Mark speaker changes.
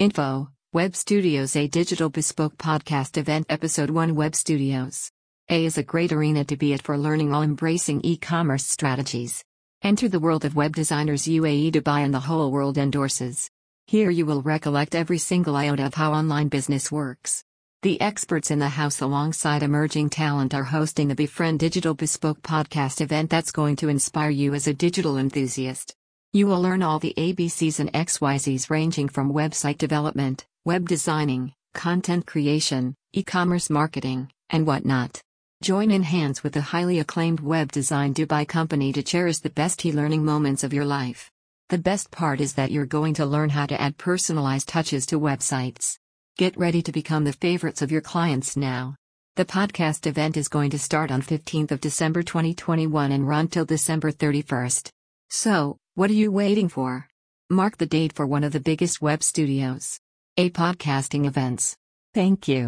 Speaker 1: Info Web Studios A Digital Bespoke Podcast Event Episode 1 Web Studios. A is a great arena to be at for learning all embracing e commerce strategies. Enter the world of web designers UAE Dubai and the whole world endorses. Here you will recollect every single iota of how online business works. The experts in the house alongside emerging talent are hosting the Befriend Digital Bespoke podcast event that's going to inspire you as a digital enthusiast. You will learn all the ABCs and XYZs ranging from website development, web designing, content creation, e commerce marketing, and whatnot. Join in hands with the highly acclaimed web design Dubai company to cherish the best e learning moments of your life. The best part is that you're going to learn how to add personalized touches to websites. Get ready to become the favorites of your clients now. The podcast event is going to start on 15th of December 2021 and run till December 31st. So, what are you waiting for? Mark the date for one of the biggest web studios. A podcasting events. Thank you.